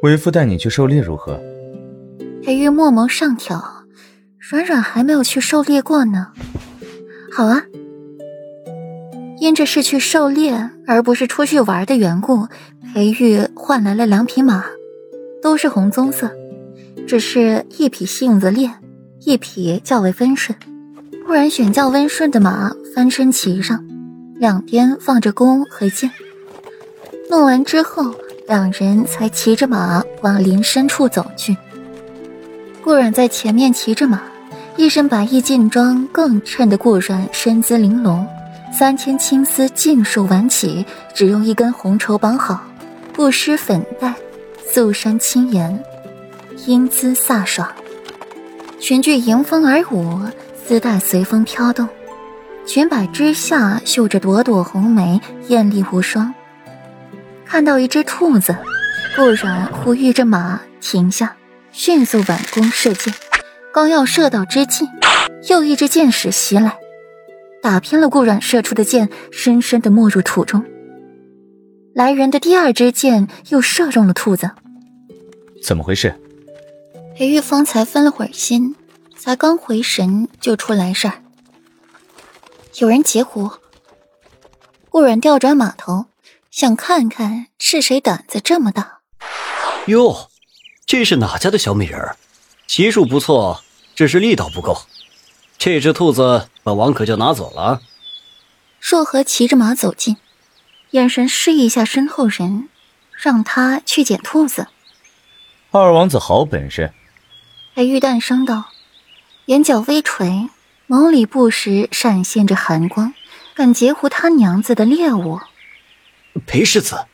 为夫带你去狩猎如何？裴玉墨眸上挑，软软还没有去狩猎过呢。好啊。因这是去狩猎而不是出去玩的缘故，裴玉换来了两匹马，都是红棕色，只是一匹性子烈，一匹较为温顺。不然选较温顺的马翻身骑上，两边放着弓和箭。弄完之后，两人才骑着马往林深处走去。顾阮在前面骑着马，一身白衣劲装，更衬得顾阮身姿玲珑。三千青丝尽数挽起，只用一根红绸绑好，不施粉黛，素衫轻颜，英姿飒爽。裙裾迎风而舞，丝带随风飘动，裙摆之下绣着朵朵红梅，艳丽无双。看到一只兔子，顾然呼吁着马停下，迅速挽弓射箭，刚要射到之际，又一只箭矢袭来。打偏了顾阮射出的箭，深深的没入土中。来人的第二支箭又射中了兔子，怎么回事？裴玉方才分了会儿心，才刚回神就出来事儿。有人截胡。顾阮调转马头，想看看是谁胆子这么大。哟，这是哪家的小美人儿？骑术不错，只是力道不够。这只兔子，本王可就拿走了。硕和骑着马走近，眼神示意一下身后人，让他去捡兔子。二王子好本事。裴玉淡声道，眼角微垂，眸里不时闪现着寒光，敢截胡他娘子的猎物。裴世子。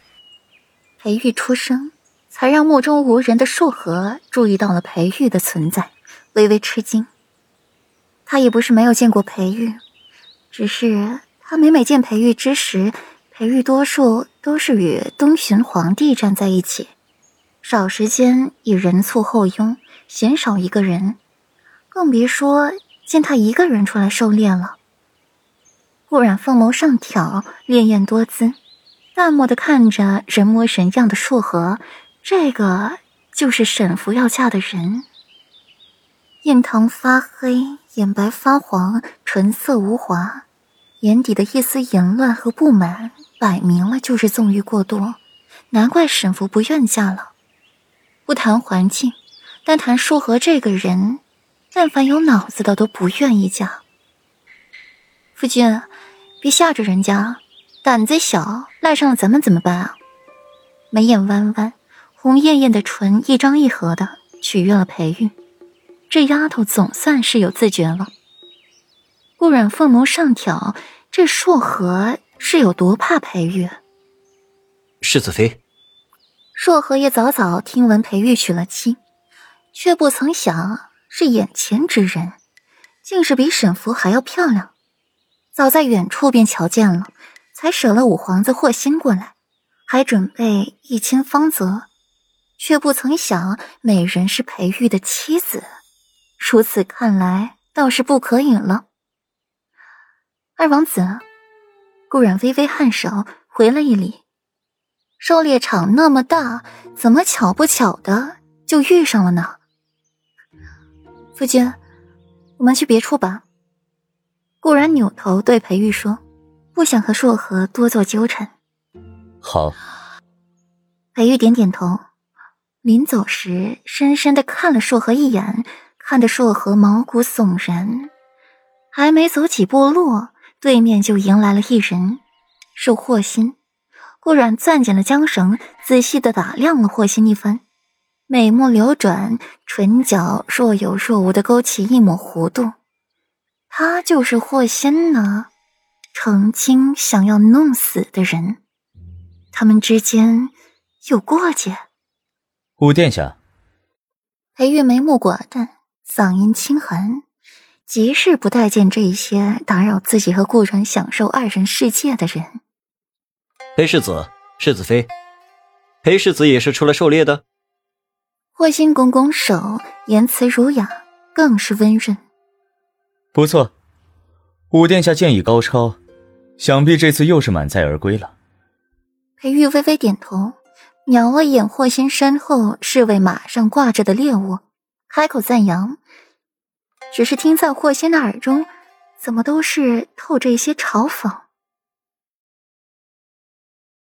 裴玉出声，才让目中无人的硕和注意到了裴玉的存在，微微吃惊。他也不是没有见过裴玉，只是他每每见裴玉之时，裴玉多数都是与东巡皇帝站在一起，少时间以人簇后拥，鲜少一个人，更别说见他一个人出来狩猎了。顾染凤眸上挑，潋滟多姿，淡漠的看着人模人样的硕和，这个就是沈福要嫁的人。印堂发黑。眼白发黄，唇色无华，眼底的一丝淫乱和不满，摆明了就是纵欲过多。难怪沈福不愿嫁了。不谈环境，单谈舒和这个人，但凡有脑子的都不愿意嫁。夫君，别吓着人家，胆子小，赖上了咱们怎么办啊？眉眼弯弯，红艳艳的唇一张一合的，取悦了裴玉。这丫头总算是有自觉了。顾染凤眸上挑，这硕和是有多怕裴玉？世子妃。硕和也早早听闻裴玉娶了妻，却不曾想是眼前之人，竟是比沈福还要漂亮。早在远处便瞧见了，才舍了五皇子霍心过来，还准备一亲芳泽，却不曾想美人是裴玉的妻子。如此看来，倒是不可以了。二王子，顾然微微颔首，回了一礼。狩猎场那么大，怎么巧不巧的就遇上了呢？夫君，我们去别处吧。顾然扭头对裴玉说：“不想和硕和多做纠缠。”好。裴玉点点头，临走时深深的看了硕和一眼。看得硕和毛骨悚然，还没走几步路，对面就迎来了一人，是霍心。顾阮攥紧了缰绳，仔细的打量了霍心一番，美目流转，唇角若有若无的勾起一抹弧度。他就是霍心呢，曾经想要弄死的人。他们之间有过节。五殿下，裴玉眉目寡淡。嗓音清寒，极是不待见这些打扰自己和顾然享受二人世界的人。裴世子、世子妃，裴世子也是出来狩猎的。霍心拱拱手，言辞儒雅，更是温润。不错，五殿下剑艺高超，想必这次又是满载而归了。裴玉微微点头，瞄了眼霍仙身后侍卫马上挂着的猎物，开口赞扬。只是听在霍仙的耳中，怎么都是透着一些嘲讽。